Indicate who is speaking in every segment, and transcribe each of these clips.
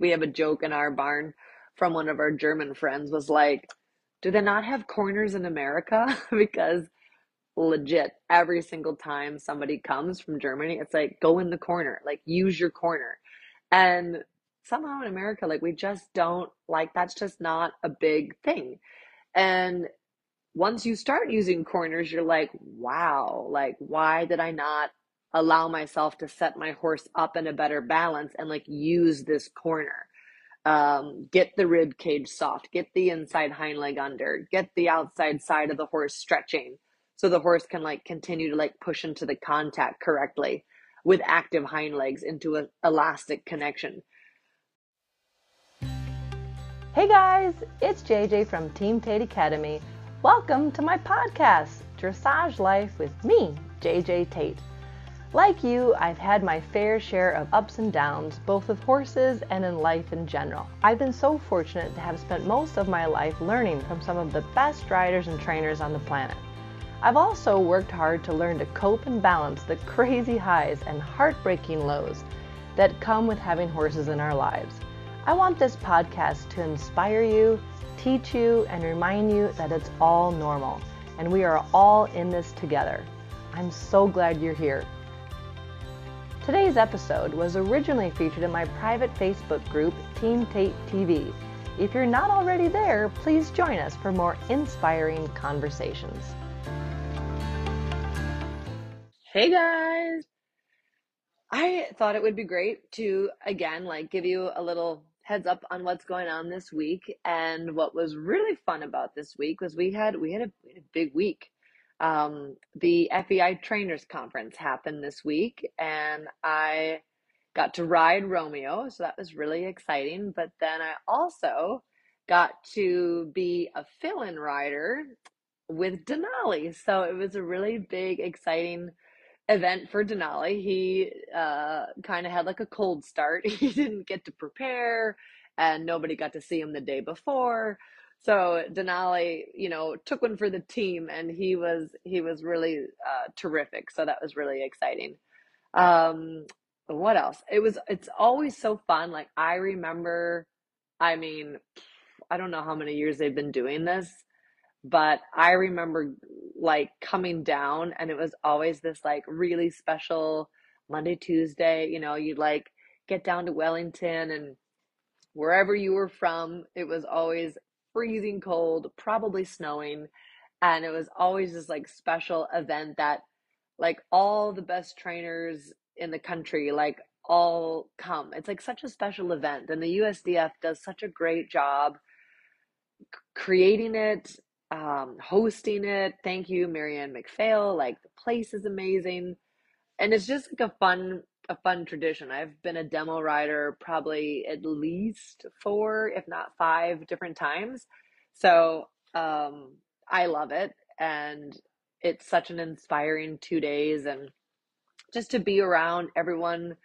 Speaker 1: we have a joke in our barn from one of our German friends was like, do they not have corners in America? because legit every single time somebody comes from Germany, it's like go in the corner, like use your corner. And somehow in America, like we just don't like that's just not a big thing. And once you start using corners, you're like, wow, like why did I not allow myself to set my horse up in a better balance and like use this corner? Um, get the rib cage soft, get the inside hind leg under, get the outside side of the horse stretching so the horse can like continue to like push into the contact correctly with active hind legs into an elastic connection.
Speaker 2: Hey guys, it's JJ from Team Tate Academy. Welcome to my podcast, Dressage Life with me, JJ Tate. Like you, I've had my fair share of ups and downs, both with horses and in life in general. I've been so fortunate to have spent most of my life learning from some of the best riders and trainers on the planet. I've also worked hard to learn to cope and balance the crazy highs and heartbreaking lows that come with having horses in our lives. I want this podcast to inspire you, teach you, and remind you that it's all normal and we are all in this together. I'm so glad you're here. Today's episode was originally featured in my private Facebook group, Team Tate TV. If you're not already there, please join us for more inspiring conversations.
Speaker 1: Hey guys! I thought it would be great to again like give you a little heads up on what's going on this week. And what was really fun about this week was we had we had a, we had a big week. Um, the FEI Trainers Conference happened this week, and I got to ride Romeo, so that was really exciting. But then I also got to be a fill-in rider with Denali, so it was a really big, exciting event for Denali. He uh, kind of had like a cold start. He didn't get to prepare, and nobody got to see him the day before. So Denali, you know, took one for the team, and he was he was really uh, terrific. So that was really exciting. Um, what else? It was. It's always so fun. Like I remember. I mean, I don't know how many years they've been doing this, but I remember like coming down and it was always this like really special Monday, Tuesday, you know, you'd like get down to Wellington and wherever you were from, it was always freezing cold, probably snowing. And it was always this like special event that like all the best trainers in the country, like all come. It's like such a special event. And the USDF does such a great job creating it um, hosting it. Thank you, Marianne McPhail. Like the place is amazing, and it's just like a fun a fun tradition. I've been a demo rider probably at least four, if not five, different times. So um, I love it, and it's such an inspiring two days, and just to be around everyone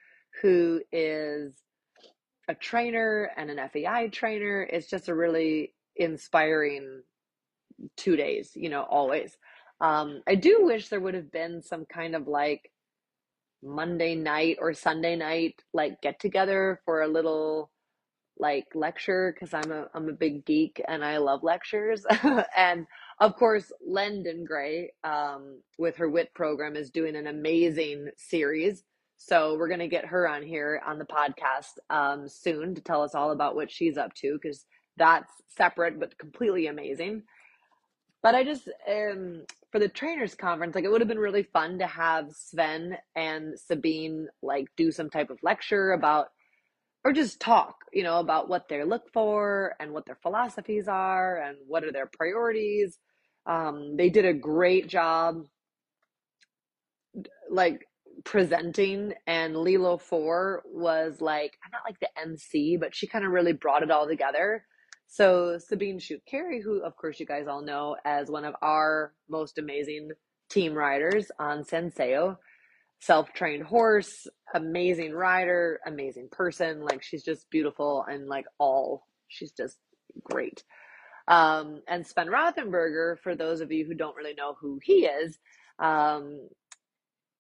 Speaker 1: who is a trainer and an FEI trainer. It's just a really inspiring two days, you know, always. Um, I do wish there would have been some kind of like Monday night or Sunday night like get together for a little like lecture because I'm a I'm a big geek and I love lectures. and of course, Lendon Gray um, with her WIT program is doing an amazing series. So we're gonna get her on here on the podcast um, soon to tell us all about what she's up to because that's separate but completely amazing. But I just um, for the trainers conference, like it would have been really fun to have Sven and Sabine like do some type of lecture about or just talk, you know, about what they look for and what their philosophies are and what are their priorities. Um, they did a great job like presenting and Lilo Fore was like I'm not like the MC, but she kind of really brought it all together. So Sabine Schut-Kery, who of course you guys all know as one of our most amazing team riders on Sanceo, self-trained horse, amazing rider, amazing person. Like she's just beautiful and like all she's just great. Um, and Sven Rothenberger, for those of you who don't really know who he is, um,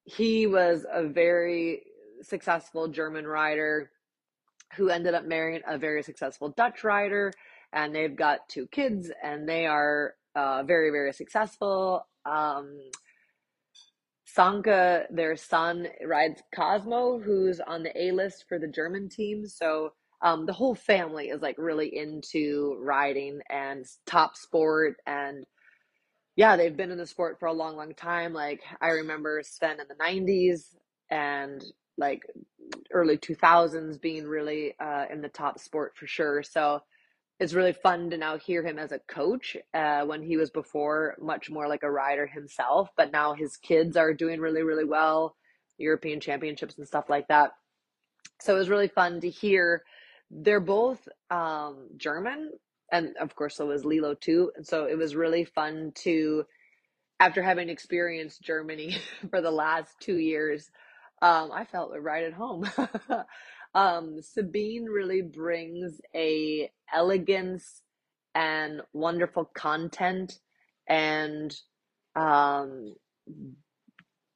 Speaker 1: he was a very successful German rider who ended up marrying a very successful Dutch rider, and they've got two kids, and they are uh, very, very successful. Um, Sönke, their son, rides Cosmo, who's on the A list for the German team. So um, the whole family is like really into riding and top sport. And yeah, they've been in the sport for a long, long time. Like I remember Sven in the 90s and like early 2000s being really uh, in the top sport for sure. So it's really fun to now hear him as a coach uh, when he was before much more like a rider himself but now his kids are doing really really well european championships and stuff like that. So it was really fun to hear they're both um, german and of course so was lilo too and so it was really fun to after having experienced germany for the last two years um, i felt right at home um, Sabine really brings a elegance and wonderful content and um,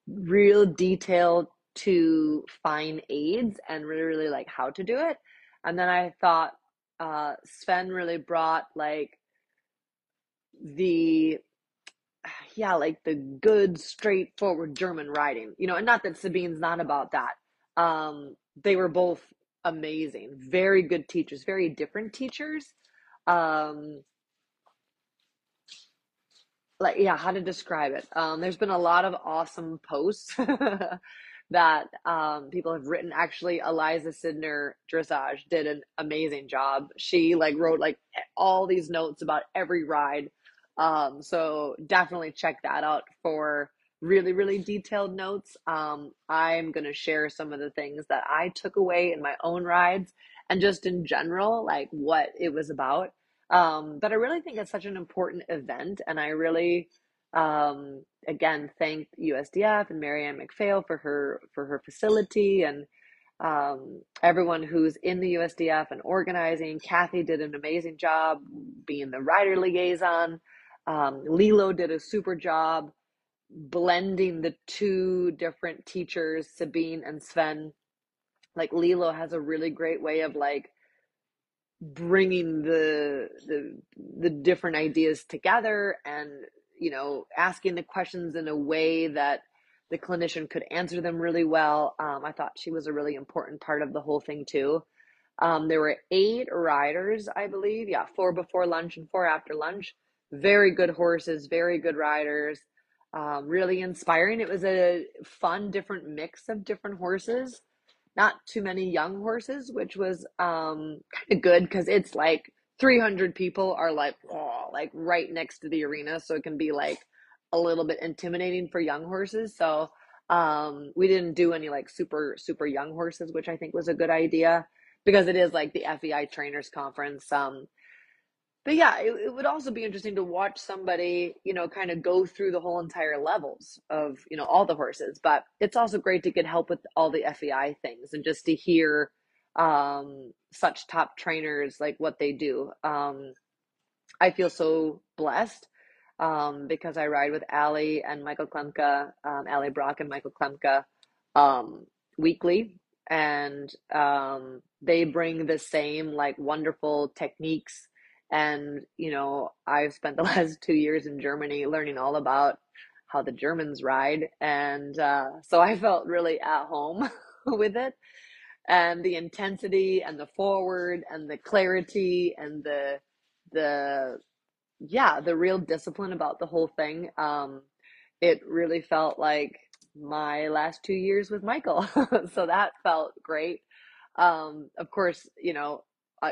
Speaker 1: real detail to fine aids and really really like how to do it. And then i thought uh, sven really brought like the yeah like the good straightforward german writing you know and not that sabine's not about that. Um, they were both amazing, very good teachers, very different teachers. Um, like yeah, how to describe it? Um, there's been a lot of awesome posts that um, people have written. Actually, Eliza Sydnor Dressage did an amazing job. She like wrote like all these notes about every ride. Um, so definitely check that out for really, really detailed notes. Um, I'm going to share some of the things that I took away in my own rides and just in general, like what it was about. Um, but I really think it's such an important event. And I really, um, again, thank USDF and Marianne McPhail for her, for her facility and, um, everyone who's in the USDF and organizing. Kathy did an amazing job being the rider liaison. Um, Lilo did a super job blending the two different teachers, Sabine and Sven. Like Lilo has a really great way of like bringing the the the different ideas together and you know asking the questions in a way that the clinician could answer them really well. Um, I thought she was a really important part of the whole thing too. Um, there were eight riders, I believe. Yeah, four before lunch and four after lunch. Very good horses, very good riders um, really inspiring. It was a fun, different mix of different horses. Not too many young horses, which was um, kind of good because it's like 300 people are like, oh, like right next to the arena. So it can be like a little bit intimidating for young horses. So um, we didn't do any like super, super young horses, which I think was a good idea because it is like the FEI Trainers Conference. Um, but yeah, it, it would also be interesting to watch somebody, you know, kind of go through the whole entire levels of, you know, all the horses. But it's also great to get help with all the FEI things and just to hear um, such top trainers like what they do. Um, I feel so blessed um, because I ride with Allie and Michael Klimke, um, Allie Brock and Michael Klimke um, weekly, and um, they bring the same like wonderful techniques and, you know, I've spent the last two years in Germany learning all about how the Germans ride. And uh, so I felt really at home with it. And the intensity and the forward and the clarity and the, the, yeah, the real discipline about the whole thing. Um, it really felt like my last two years with Michael. so that felt great. Um, of course, you know,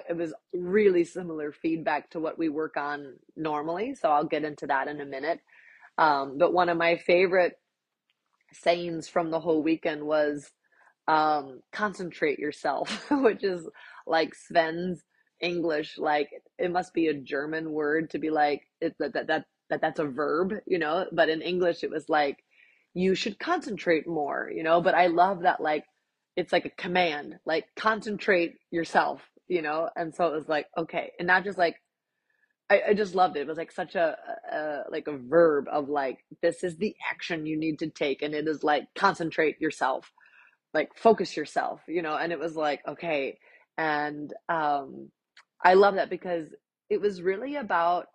Speaker 1: it was really similar feedback to what we work on normally. So I'll get into that in a minute. Um, but one of my favorite sayings from the whole weekend was um, concentrate yourself, which is like Sven's English. Like it must be a German word to be like it, that, that, that, that that's a verb, you know, but in English it was like, you should concentrate more, you know, but I love that like, it's like a command, like concentrate yourself, you know? And so it was like, okay. And not just like, I, I just loved it. It was like such a, a, like a verb of like, this is the action you need to take. And it is like, concentrate yourself, like focus yourself, you know? And it was like, okay. And um, I love that because it was really about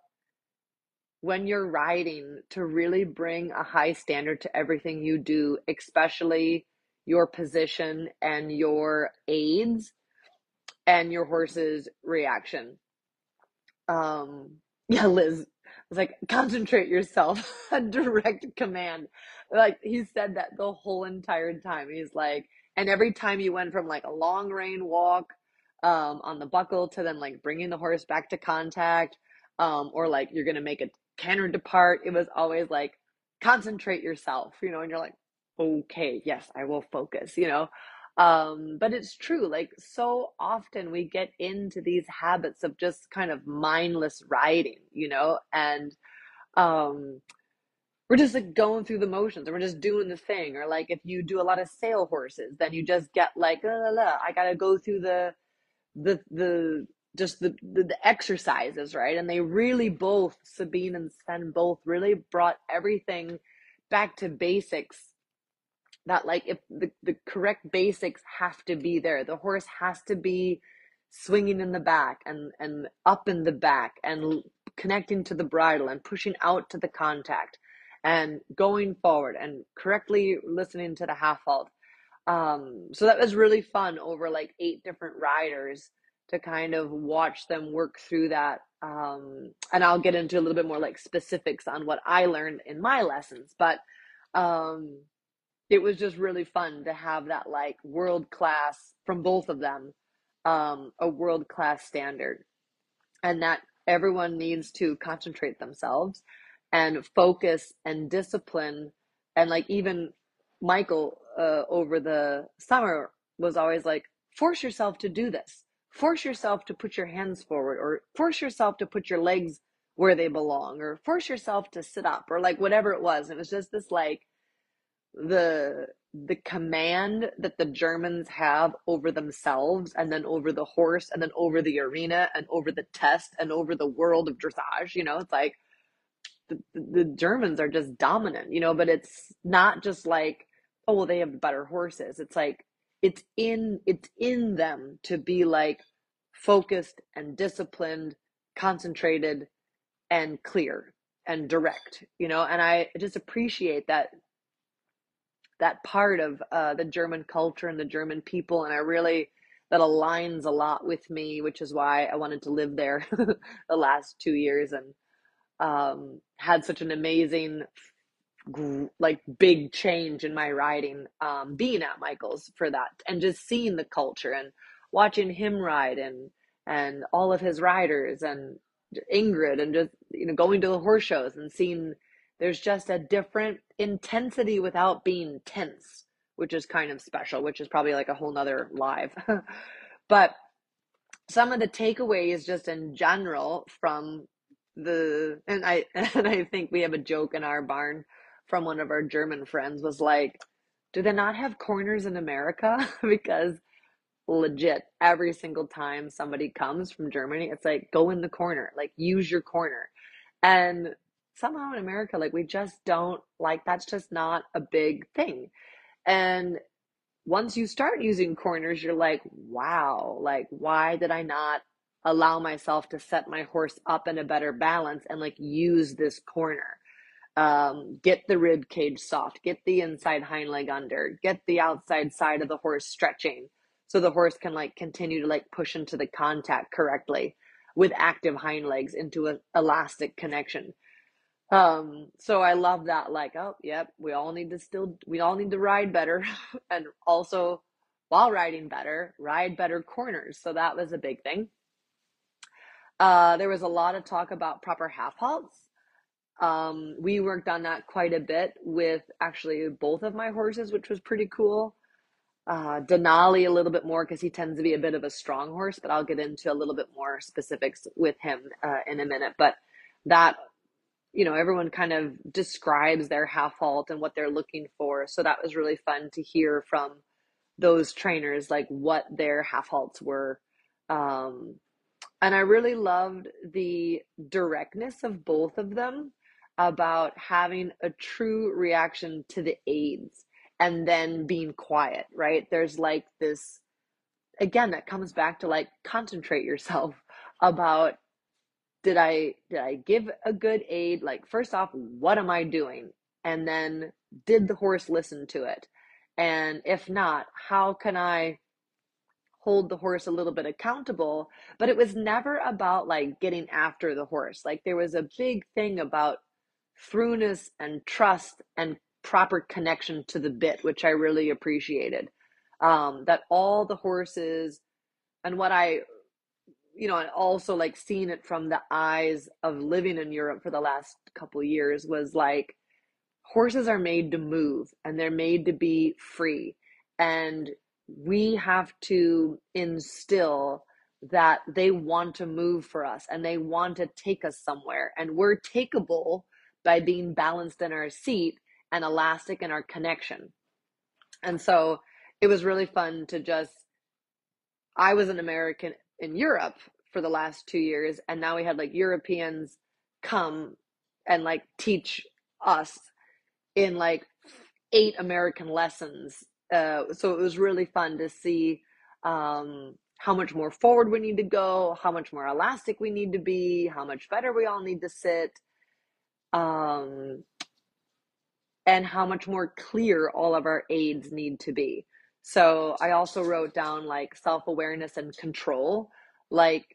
Speaker 1: when you're riding to really bring a high standard to everything you do, especially your position and your aids and your horse's reaction. Um, yeah, Liz was like, concentrate yourself, a direct command. Like he said that the whole entire time. He's like, and every time you went from like a long rein walk um, on the buckle to then like bringing the horse back to contact, um, or like you're gonna make a canter depart, it was always like, concentrate yourself, you know, and you're like, okay, yes, I will focus, you know. Um, but it's true, like so often we get into these habits of just kind of mindless riding, you know, and um we're just like going through the motions and we're just doing the thing. Or like if you do a lot of sale horses, then you just get like, la, la, la, I gotta go through the the the just the, the the exercises, right? And they really both, Sabine and Sven both really brought everything back to basics that like if the, the correct basics have to be there. The horse has to be swinging in the back and and up in the back and connecting to the bridle and pushing out to the contact and going forward and correctly listening to the half halt um so that was really fun over like eight different riders to kind of watch them work through that um and I'll get into a little bit more like specifics on what I learned in my lessons but um it was just really fun to have that like world class from both of them um, a world class standard. And that everyone needs to concentrate themselves and focus and discipline. And like even michael uh, over the summer was always like force yourself to do this. Force yourself to put your hands forward or force yourself to put your legs where they belong or force yourself to sit up or like whatever it was. It was just this like the the command that the Germans have over themselves and then over the horse and then over the arena and over the test and over the world of dressage you know it's like the, the Germans are just dominant you know but it's not just like oh well they have better horses. It's like it's in it's in them to be like focused and disciplined concentrated and clear and direct you know and i just appreciate that that part of uh, the German culture and the German people, and I really that aligns a lot with me, which is why I wanted to live there the last two years and um, had such an amazing like big change in my riding um, being at Michael's for that and just seeing the culture and watching him ride and and all of his riders and Ingrid and just you know going to the horse shows and seeing there's just a different intensity without being tense, which is kind of special, which is probably like a whole nother live. but some of the takeaways just in general from the and I and I think we have a joke in our barn from one of our German friends was like, do they not have corners in America? because legit every single time somebody comes from Germany, it's like go in the corner, like use your corner. And somehow in America, like we just don't like that's just not a big thing. And once you start using corners, you're like, wow, like why did I not allow myself to set my horse up in a better balance and like use this corner? Um, get the rib cage soft, get the inside hind leg under, get the outside side of the horse stretching so the horse can like continue to like push into the contact correctly with active hind legs into an elastic connection. Um, so I love that, like, oh, yep, we all need to still, we all need to ride better. and also, while riding better, ride better corners. So that was a big thing. Uh, there was a lot of talk about proper half halts. Um, we worked on that quite a bit with actually both of my horses, which was pretty cool. Uh, Denali a little bit more because he tends to be a bit of a strong horse, but I'll get into a little bit more specifics with him uh, in a minute. But that you know, everyone kind of describes their half halt and what they're looking for. So that was really fun to hear from those trainers, like what their half halts were. Um, and I really loved the directness of both of them about having a true reaction to the aids and then being quiet, right? There's like this again, that comes back to like concentrate yourself about did I did I give a good aid? Like first off, what am I doing? And then did the horse listen to it? And if not, how can I hold the horse a little bit accountable? But it was never about like getting after the horse. Like there was a big thing about throughness and trust and proper connection to the bit, which I really appreciated. Um, that all the horses and what I you know, and also like seeing it from the eyes of living in Europe for the last couple years was like horses are made to move and they're made to be free. And we have to instill that they want to move for us and they want to take us somewhere. And we're takeable by being balanced in our seat and elastic in our connection. And so it was really fun to just, I was an American in Europe for the last two years, and now we had like Europeans come and like teach us in like eight American lessons. Uh, so it was really fun to see um, how much more forward we need to go, how much more elastic we need to be, how much better we all need to sit, um, and how much more clear all of our aids need to be. So I also wrote down like self awareness and control. Like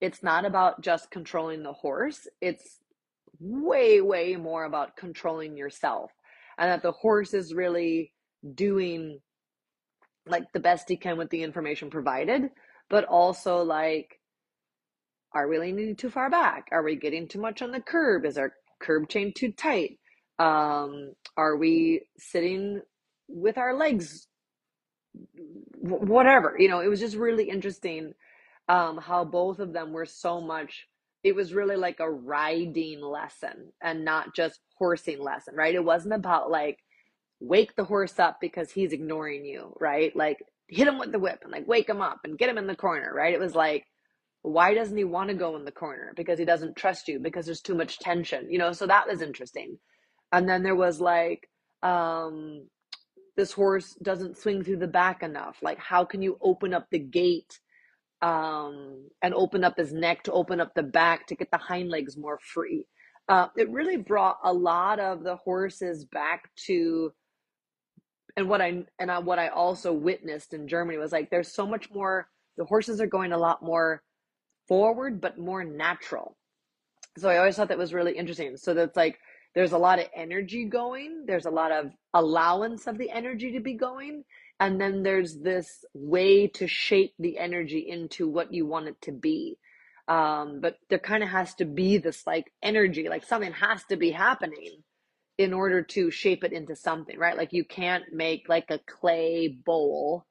Speaker 1: it's not about just controlling the horse, it's way, way more about controlling yourself. And that the horse is really doing like the best he can with the information provided, but also like, are we leaning too far back? Are we getting too much on the curb? Is our curb chain too tight? Um, are we sitting with our legs? Whatever, you know, it was just really interesting um, how both of them were so much it was really like a riding lesson and not just horsing lesson right? It wasn't about like wake the horse up because he's ignoring you right? Like hit him with the whip and like wake him up and get him in the corner right? It was like why doesn't he want to go in the corner? Because he doesn't trust you because there's too much tension you know? So that was interesting. And then there was like um this horse doesn't swing through the back enough like how can you open up the gait um, and open up his neck to open up the back to get the hind legs more free. Uh, it really brought a lot of the horses back to, and what I and I, what I also witnessed in Germany was like there's so much more. The horses are going a lot more forward, but more natural. So I always thought that was really interesting. So that's like there's a lot of energy going. There's a lot of allowance of the energy to be going and then there's this way to shape the energy into what you want it to be um, but there kind of has to be this like energy like something has to be happening in order to shape it into something right like you can't make like a clay bowl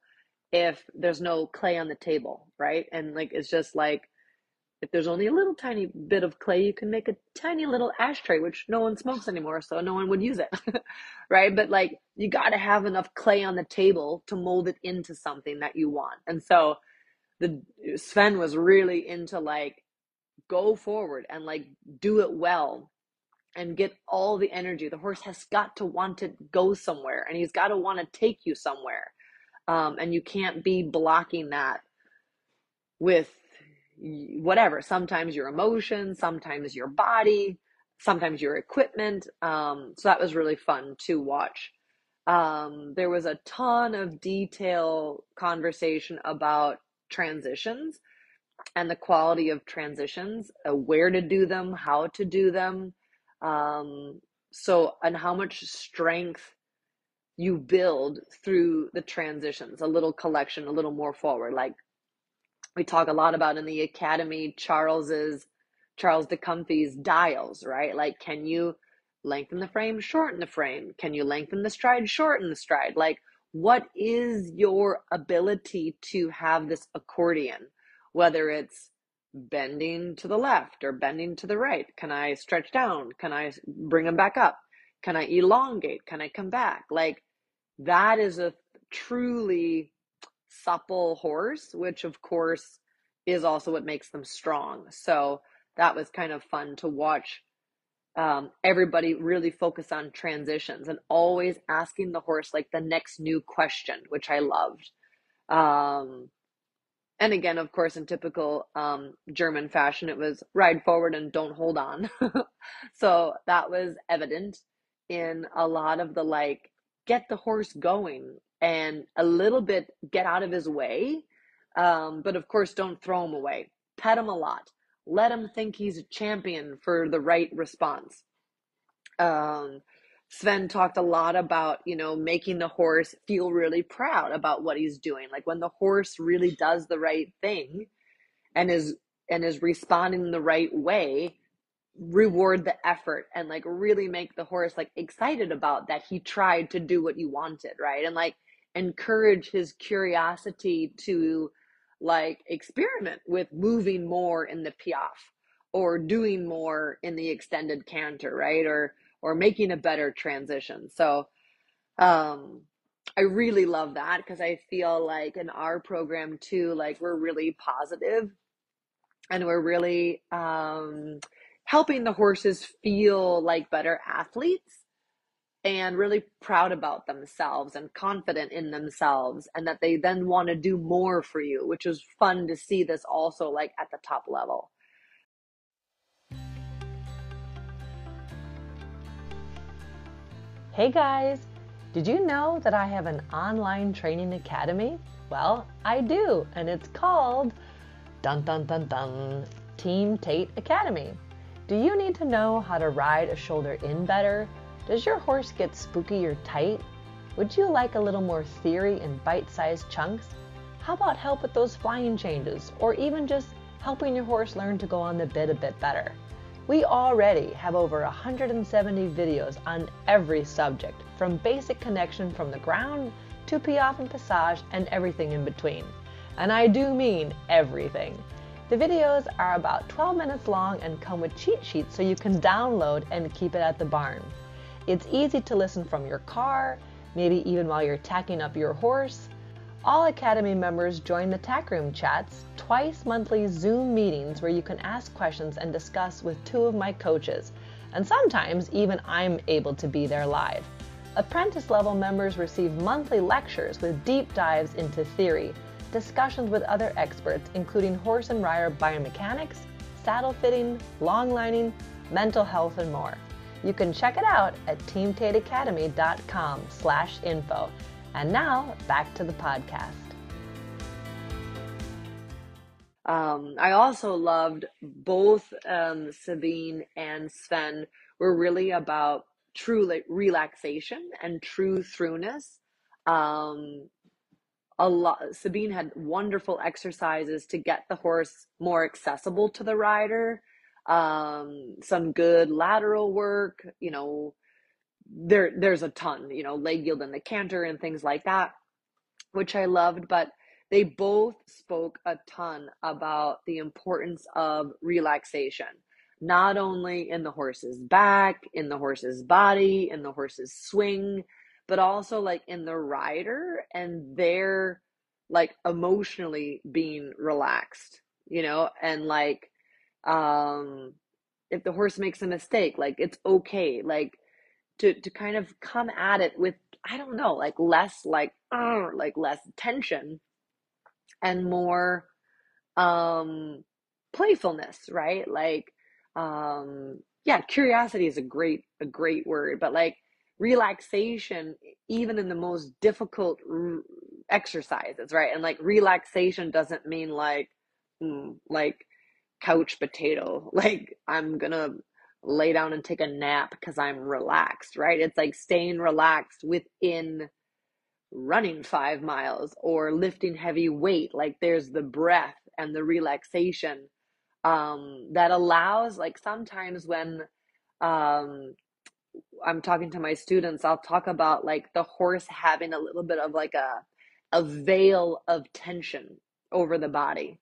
Speaker 1: if there's no clay on the table right and like it's just like if there's only a little tiny bit of clay, you can make a tiny little ashtray, which no one smokes anymore, so no one would use it. right? But like, you got to have enough clay on the table to mold it into something that you want. And so the Sven was really into like, go forward and like do it well and get all the energy. The horse has got to want to go somewhere and he's got to want to take you somewhere. Um, and you can't be blocking that with whatever. Sometimes your emotions sometimes your body sometimes your equipment um, so that was really fun to watch. Um, there was a ton of detail conversation about transitions and the quality of transitions uh, where to do them how to do them um, so and how much strength you build through the transitions a little collection a little more forward like we talk a lot about in the academy charles's charles de Kunffy's dials right? Like can you lengthen the frame shorten the frame? Can you lengthen the stride shorten the stride? Like what is your ability to have this accordion? Whether it's bending to the left or bending to the right. Can i stretch down? Can i bring them back up? Can i elongate? Can i come back? Like that is a truly supple horse, which of course is also what makes them strong. So that was kind of fun to watch um, everybody really focus on transitions and always asking the horse like the next new question, which I loved. Um, and again, of course, in typical um, German fashion, it was ride forward and don't hold on. so that was evident in a lot of the like, get the horse going and a little bit get out of his way. Um, but of course, don't throw him away. Pet him a lot. Let him think he's a champion for the right response. Um, Sven talked a lot about, you know, making the horse feel really proud about what he's doing. Like when the horse really does the right thing and is and is responding the right way, reward the effort and like really make the horse like excited about that he tried to do what you wanted, right? And like encourage his curiosity to like experiment with moving more in the piaffe or doing more in the extended canter, right? Or or making a better transition. So um I really love that because I feel like in our program too, like we're really positive and we're really um helping the horses feel like better athletes and really proud about themselves and confident in themselves and that they then want to do more for you which is fun to see this also like at the top level
Speaker 2: Hey guys, did you know that I have an online training academy? Well, I do, and it's called Dun Dun Dun Dun Team Tate Academy. Do you need to know how to ride a shoulder in better? Does your horse get spooky or tight? Would you like a little more theory in bite sized chunks? How about help with those flying changes, or even just helping your horse learn to go on the bit a bit better? We already have over 170 videos on every subject, from basic connection from the ground to piaffe and passage and everything in between. And I do mean everything. The videos are about 12 minutes long and come with cheat sheets so you can download and keep it at the barn. It's easy to listen from your car, maybe even while you're tacking up your horse, all Academy members join the Tack Room chats, twice monthly Zoom meetings where you can ask questions and discuss with two of my coaches. And sometimes even I'm able to be there live. Apprentice level members receive monthly lectures with deep dives into theory, discussions with other experts, including horse and rider biomechanics, saddle fitting, long lining, mental health, and more. You can check it out at teamtateacademy.com slash info. And now back to the podcast.
Speaker 1: Um, I also loved both um, Sabine and Sven were really about true like, relaxation and true throughness. Um, a lot. Sabine had wonderful exercises to get the horse more accessible to the rider. Um, some good lateral work, you know, there there's a ton, you know, leg yield and the canter and things like that, which I loved, but they both spoke a ton about the importance of relaxation, not only in the horse's back, in the horse's body, in the horse's swing, but also like in the rider and their like emotionally being relaxed, you know, and like um if the horse makes a mistake, like it's okay. Like to to kind of come at it with I don't know, like less like uh, like less tension and more um playfulness, right? Like um yeah, curiosity is a great a great word, but like relaxation even in the most difficult r- exercises, right? And like relaxation doesn't mean like mm, like couch potato. Like I'm to lay down and take a nap because I'm relaxed, right? It's like staying relaxed within running five miles or lifting heavy weight. Like there's the breath and the relaxation um, that allows, like sometimes when um, I'm talking to my students, I'll talk about like the horse having a little bit of like a a veil of tension over the body.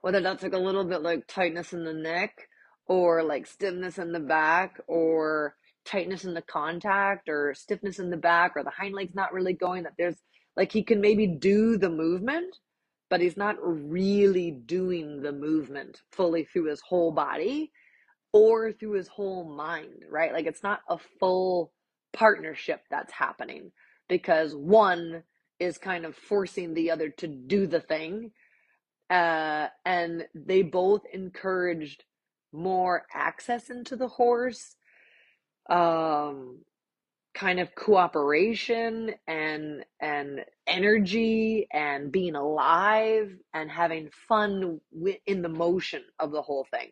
Speaker 1: Whether that's like a little bit like tightness in the neck or like stiffness in the back or tightness in the contact or stiffness in the back or the hind leg's not really going that there's like he can maybe do the movement but he's not really doing the movement fully through his whole body or through his whole mind right? Like it's not a full partnership that's happening because one is kind of forcing the other to do the thing uh, and they both encouraged more access into the horse, um, kind of cooperation and and energy and being alive and having fun in the motion of the whole thing.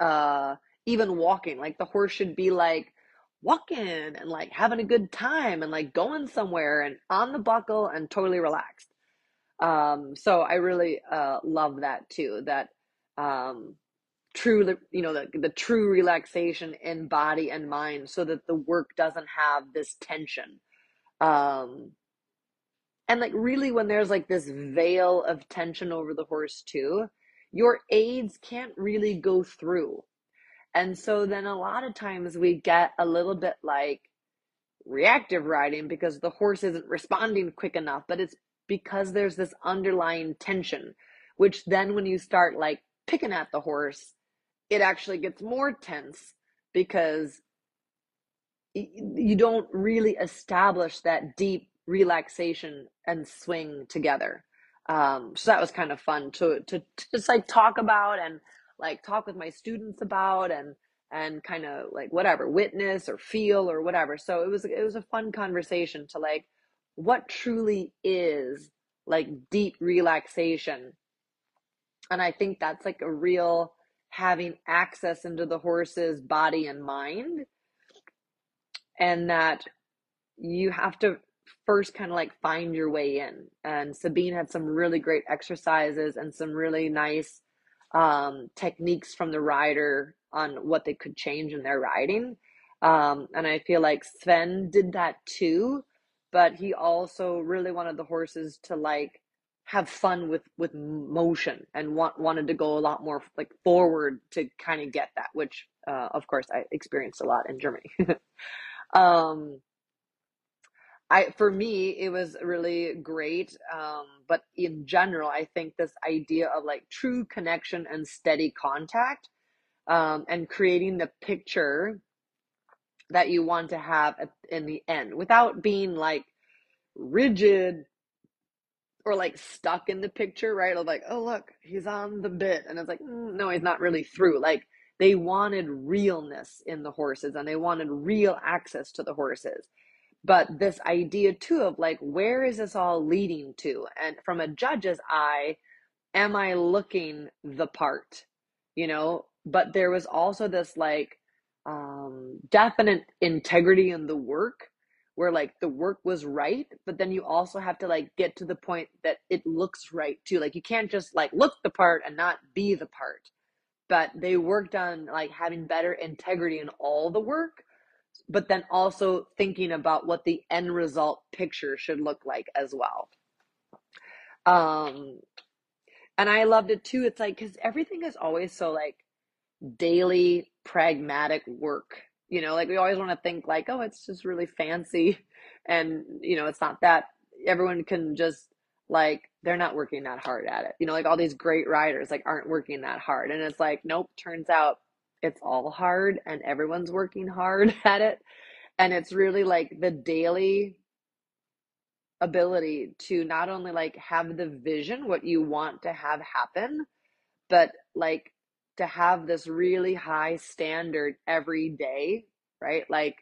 Speaker 1: Uh, even walking, like the horse should be like walking and like having a good time and like going somewhere and on the buckle and totally relaxed. Um, so I really uh, love that too. That um, true, you know, the, the true relaxation in body and mind, so that the work doesn't have this tension. Um, and like really, when there's like this veil of tension over the horse too, your aids can't really go through. And so then a lot of times we get a little bit like reactive riding because the horse isn't responding quick enough, but it's because there's this underlying tension, which then when you start like picking at the horse, it actually gets more tense because you don't really establish that deep relaxation and swing together. Um, so that was kind of fun to, to, to just like talk about and like talk with my students about and and kind of like whatever witness or feel or whatever so it was it was a fun conversation to like what truly is like deep relaxation. And I think that's like a real having access into the horse's body and mind. And that you have to first kind of like find your way in. And Sabine had some really great exercises and some really nice um, techniques from the rider on what they could change in their riding. Um, and I feel like Sven did that too but he also really wanted the horses to like have fun with with motion and want, wanted to go a lot more like forward to kind of get that which uh, of course i experienced a lot in germany. Um i for me it was really great um but in general i think this idea of like true connection and steady contact um and creating the picture that you want to have at, in the end without being like rigid or like stuck in the picture, right? Of like, oh, look, he's on the bit. And it's like, mm, no, he's not really through. Like, they wanted realness in the horses and they wanted real access to the horses. But this idea, too, of like, where is this all leading to? And from a judge's eye, am I looking the part? You know, but there was also this like um, definite integrity in the work where like the work was right but then you also have to like get to the point that it looks right too. Like you can't just like look the part and not be the part. But they worked on like having better integrity in all the work but then also thinking about what the end result picture should look like as well. Um and i loved it too. It's like because everything is always so like daily pragmatic work you know, like we always want to think like, oh, it's just really fancy. And, you know, it's not that everyone can just like, they're not working that hard at it. You know, like all these great writers like aren't working that hard. And it's like, nope, turns out it's all hard and everyone's working hard at it. And it's really like the daily ability to not only like have the vision, what you want to have happen, but like to have this really high standard every day, right? Like,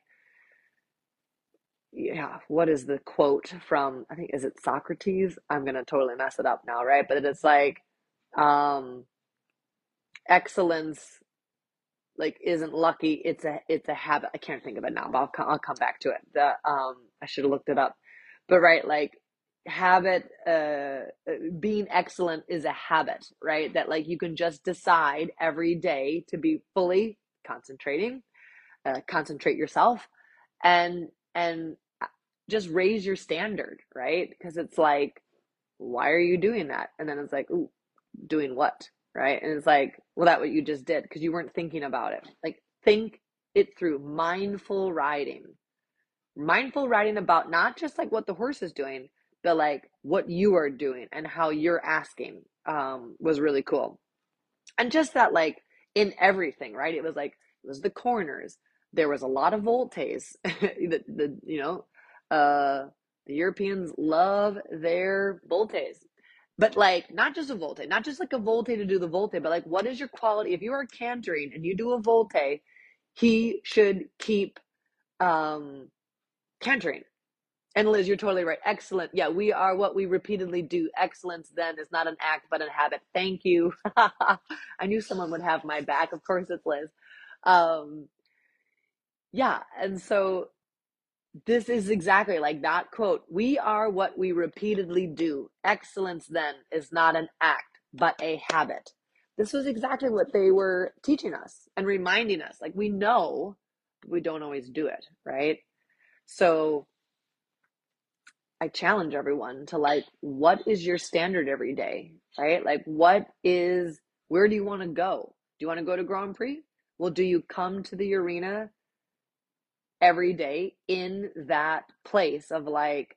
Speaker 1: yeah, what is the quote from, I think, is it Socrates? I'm going to totally mess it up now, right? But it's like, um, excellence like isn't lucky it's a it's a habit i can't think of it now but i'll I'll come back to it the um i should have looked it up but right like habit uh being excellent is a habit right? That like you can just decide every day to be fully concentrating uh, concentrate yourself and and uh, just raise your standard right? Because it's like why are you doing that? And then it's like ooh doing what? Right? And it's like well that what you just did because you weren't thinking about it. Like think it through. Mindful riding. Mindful riding about not just like what the horse is doing but like what you are doing and how you're asking um, was really cool. And just that, like in everything, right? It was like it was the corners. There was a lot of voltes. the, the you know, uh, the Europeans love their voltes, but like not just a volte, not just like a volte to do the volte, but like what is your quality? If you are cantering and you do a volte, he should keep um cantering. And Liz, you're totally right. Excellent. Yeah, we are what we repeatedly do. Excellence then is not an act, but a habit. Thank you. I knew someone would have my back. Of course, it's Liz. Um, yeah, and so this is exactly like that quote. We are what we repeatedly do. Excellence then is not an act, but a habit. This was exactly what they were teaching us and reminding us. Like we know, we don't always do it, right? So I challenge everyone to like, what is your standard every day, right? Like, what is, where do you want to go? Do you want to go to Grand Prix? Well, do you come to the arena every day in that place of like,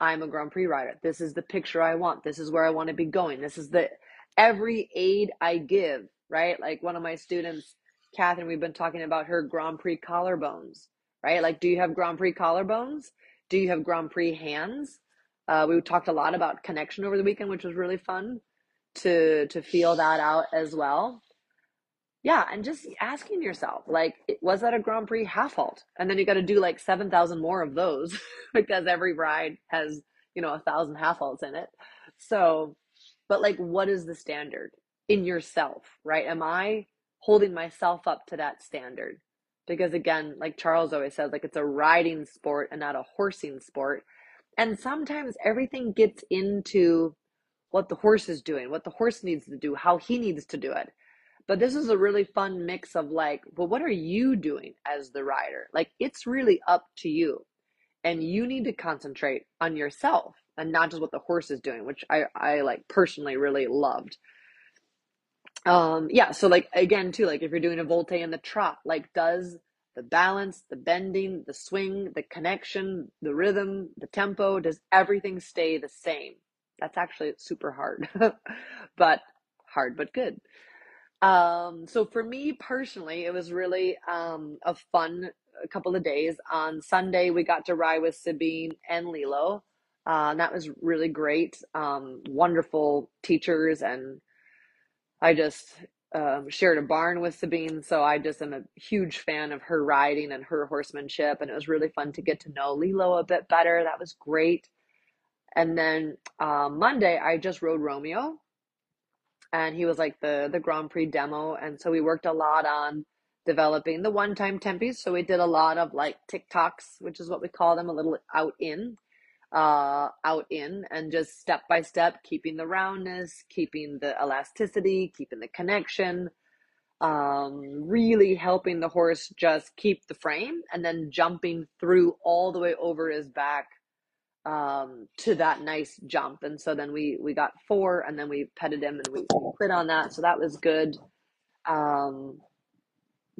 Speaker 1: I'm a Grand Prix rider. This is the picture I want. This is where I want to be going. This is the every aid I give, right? Like one of my students, Catherine, we've been talking about her Grand Prix collarbones, right? Like, do you have Grand Prix collarbones? Do you have Grand Prix hands? Uh, we talked a lot about connection over the weekend, which was really fun to to feel that out as well. Yeah, and just asking yourself, like, was that a Grand Prix half halt? And then you got to do like seven thousand more of those because every ride has you know a thousand half halts in it. So, but like, what is the standard in yourself, right? Am I holding myself up to that standard? Because again like charles always says like it's a riding sport and not a horsing sport. And sometimes everything gets into what the horse is doing what the horse needs to do how he needs to do it. But this is a really fun mix of like well what are you doing as the rider? Like it's really up to you. And you need to concentrate on yourself and not just what the horse is doing which i i like personally really loved um yeah so like again too like if you're doing a volte in the trot like does the balance the bending the swing the connection the rhythm the tempo does everything stay the same? That's actually super hard but hard but good. Um so for me personally it was really um a fun couple of days. On sunday we got to ride with sabine and lilo. Uh, and that was really great. Um wonderful teachers and I just um, shared a barn with Sabine, so I just am a huge fan of her riding and her horsemanship, and it was really fun to get to know Lilo a bit better. That was great. And then um, Monday, I just rode Romeo, and he was like the the Grand Prix demo, and so we worked a lot on developing the one time tempies. So we did a lot of like TikToks, which is what we call them, a little out in uh, out in and just step by step, keeping the roundness, keeping the elasticity, keeping the connection, um, really helping the horse just keep the frame and then jumping through all the way over his back um, to that nice jump. And so then we, we got four and then we petted him and we quit on that. So that was good. Um,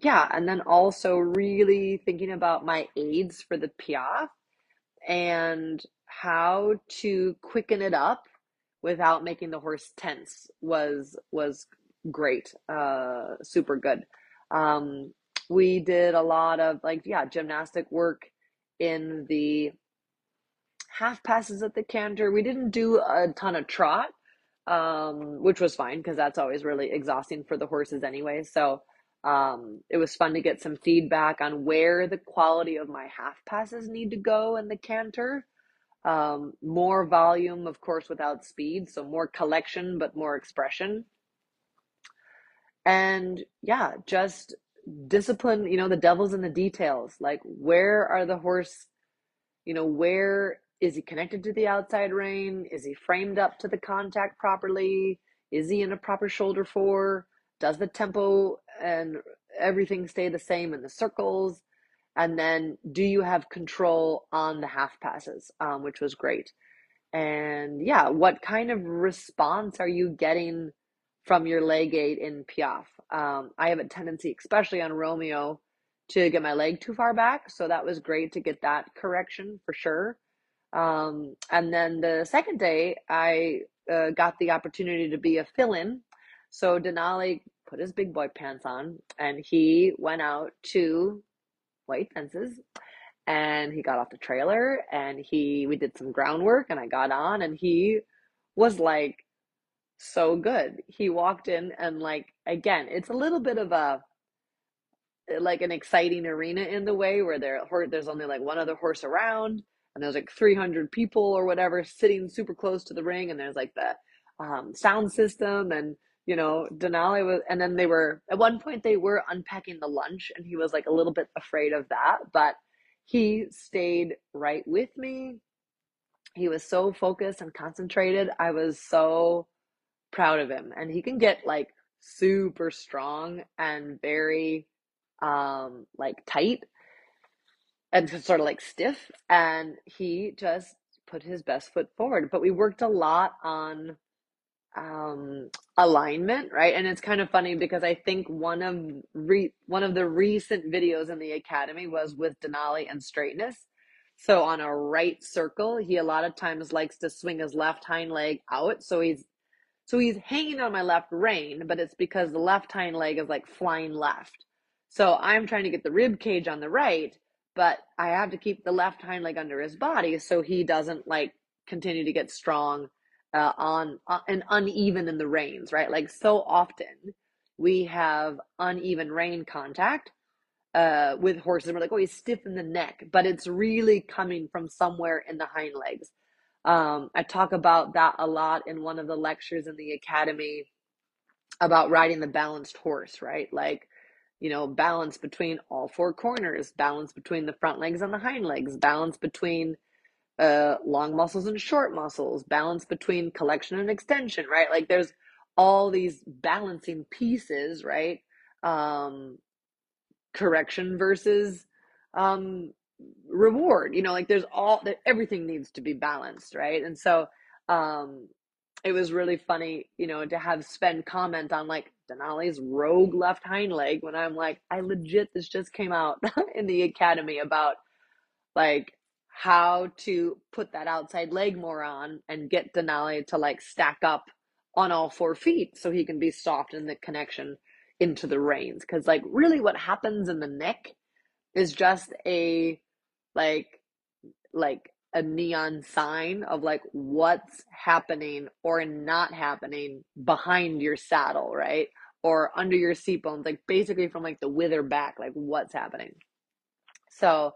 Speaker 1: yeah. And then also really thinking about my aids for the Piaffe and how to quicken it up without making the horse tense was was great uh super good. Um we did a lot of like yeah gymnastic work in the half passes at the canter. We didn't do a ton of trot um which was fine because that's always really exhausting for the horses anyway. So um it was fun to get some feedback on where the quality of my half passes need to go in the canter um, more volume, of course, without speed. So more collection, but more expression. And yeah, just discipline, you know, the devil's in the details. Like, where are the horse, you know, where is he connected to the outside rein? Is he framed up to the contact properly? Is he in a proper shoulder fore? Does the tempo and everything stay the same in the circles? And then, do you have control on the half passes, um, which was great. And yeah, what kind of response are you getting from your leg aid in Piaffe? Um, I have a tendency, especially on Romeo, to get my leg too far back. So that was great to get that correction for sure. Um, and then the second day, I uh, got the opportunity to be a fill in. So Denali put his big boy pants on and he went out to white fences and he got off the trailer and he we did some groundwork and I got on and he was like so good. He walked in and like again, it's a little bit of a like an exciting arena in the way where there there's only like one other horse around and there's like 300 people or whatever sitting super close to the ring and there's like the um, sound system and you know denali was and then they were at one point they were unpacking the lunch and he was like a little bit afraid of that but he stayed right with me. He was so focused and concentrated. I was so proud of him. And he can get like super strong and very um like tight and sort of like stiff. And he just put his best foot forward. But we worked a lot on um alignment right? And it's kind of funny because i think one of re- one of the recent videos in the academy was with denali and straightness. So on a right circle he a lot of times likes to swing his left hind leg out. So he's so he's hanging on my left rein, but it's because the left hind leg is like flying left. So I'm trying to get the rib cage on the right, but I have to keep the left hind leg under his body so he doesn't like continue to get strong uh, on uh, and uneven in the reins, right? Like so often we have uneven rein contact uh, with horses, we're like, oh, he's stiff in the neck, but it's really coming from somewhere in the hind legs. Um, I talk about that a lot in one of the lectures in the academy about riding the balanced horse, right? Like, you know, balance between all four corners, balance between the front legs and the hind legs, balance between uh, long muscles and short muscles, balance between collection and extension, right? Like, there's all these balancing pieces, right? Um, correction versus um, reward you know like there's all that everything needs to be balanced right and so um it was really funny you know to have Sven comment on like denali's rogue left hind leg when i'm like i legit this just came out in the academy about like how to put that outside leg more on and get denali to like stack up on all four feet so he can be soft in the connection into the reins because like really what happens in the neck is just a like like a neon sign of like what's happening or not happening behind your saddle, right? Or under your seat bones, like basically from like the wither back, like what's happening. So,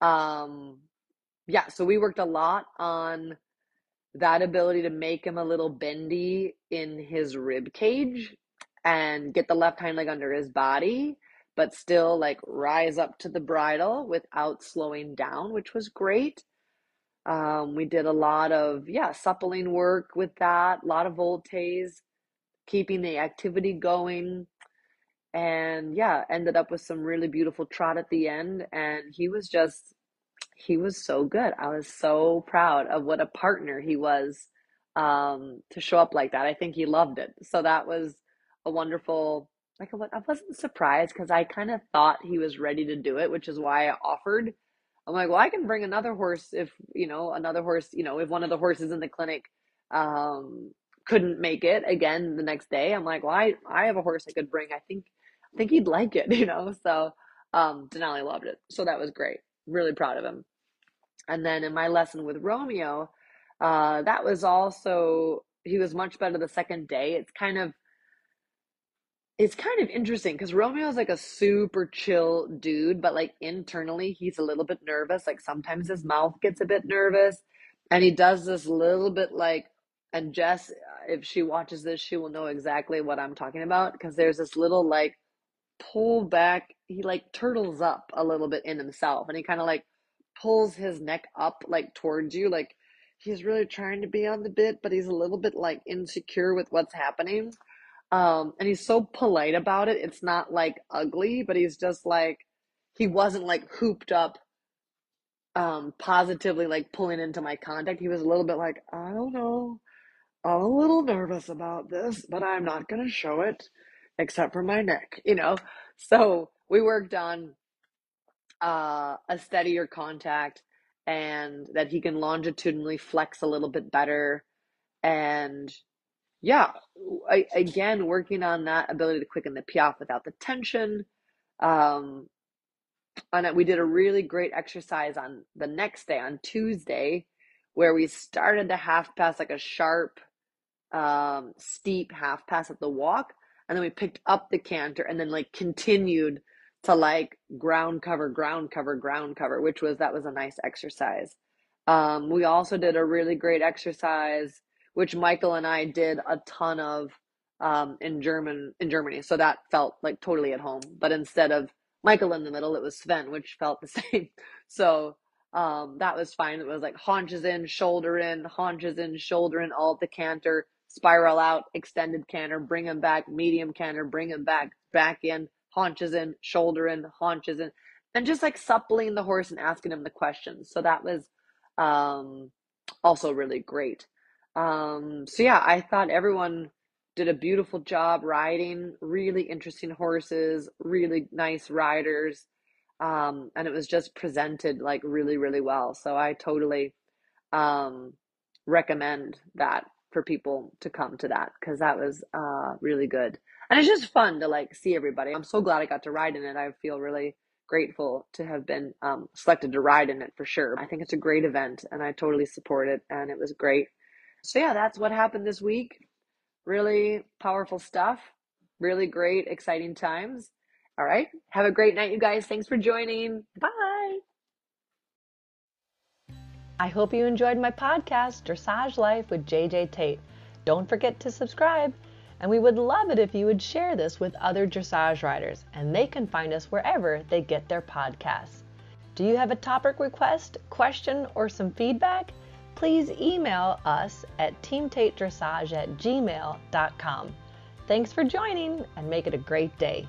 Speaker 1: um, yeah, so we worked a lot on that ability to make him a little bendy in his rib cage and get the left hind leg under his body but still like rise up to the bridle without slowing down, which was great. Um, we did a lot of, yeah, suppling work with that, a lot of voltes, keeping the activity going. And yeah, ended up with some really beautiful trot at the end. And he was just, he was so good. I was so proud of what a partner he was um, to show up like that. I think he loved it. So that was a wonderful like I wasn't surprised because I kind of thought he was ready to do it, which is why I offered. I'm like, well, I can bring another horse if you know another horse. You know, if one of the horses in the clinic um, couldn't make it again the next day, I'm like, well, I I have a horse I could bring. I think I think he'd like it, you know. So um, Denali loved it, so that was great. Really proud of him. And then in my lesson with Romeo, uh, that was also he was much better the second day. It's kind of it's kind of interesting because Romeo's like a super chill dude, but like internally he's a little bit nervous. Like sometimes his mouth gets a bit nervous, and he does this little bit like. And Jess, if she watches this, she will know exactly what I'm talking about because there's this little like pull back. He like turtles up a little bit in himself, and he kind of like pulls his neck up like towards you, like he's really trying to be on the bit, but he's a little bit like insecure with what's happening. Um, and he's so polite about it. It's not like ugly, but he's just like, he wasn't like hooped up, um, positively like pulling into my contact. He was a little bit like, I don't know. I'm a little nervous about this, but I'm not going to show it except for my neck, you know? So we worked on uh, a steadier contact and that he can longitudinally flex a little bit better and yeah, I, again, working on that ability to quicken the piaffe without the tension. Um, and we did a really great exercise on the next day, on Tuesday, where we started the half pass like a sharp um, steep half pass at the walk, and then we picked up the canter and then like continued to like ground cover, ground cover, ground cover, which was that was a nice exercise. Um, we also did a really great exercise, which Michael and I did a ton of um, in German in Germany. So that felt like totally at home. But instead of Michael in the middle, it was Sven, which felt the same. So um, that was fine. It was like haunches in, shoulder in, haunches in, shoulder in, all the canter, spiral out, extended canter, bring him back, medium canter, bring him back, back in, haunches in, shoulder in, haunches in, and just like suppling the horse and asking him the questions. So that was um, also really great. Um, so yeah, I thought everyone did a beautiful job riding, really interesting horses, really nice riders. Um, and it was just presented like really, really well. So I totally um, recommend that for people to come to that because that was uh, really good. And it's just fun to like see everybody. I'm so glad I got to ride in it. I feel really grateful to have been um, selected to ride in it for sure. I think it's a great event and I totally support it and it was great. So yeah, that's what happened this week. Really powerful stuff. Really great, exciting times. All right. Have a great night, you guys. Thanks for joining. Bye.
Speaker 2: I hope you enjoyed my podcast, Dressage Life with JJ Tate. Don't forget to subscribe, and we would love it if you would share this with other dressage riders, and they can find us wherever they get their podcasts. Do you have a topic request, question, or some feedback? please email us at teamtatedressage at gmail.com. Thanks for joining and make it a great day.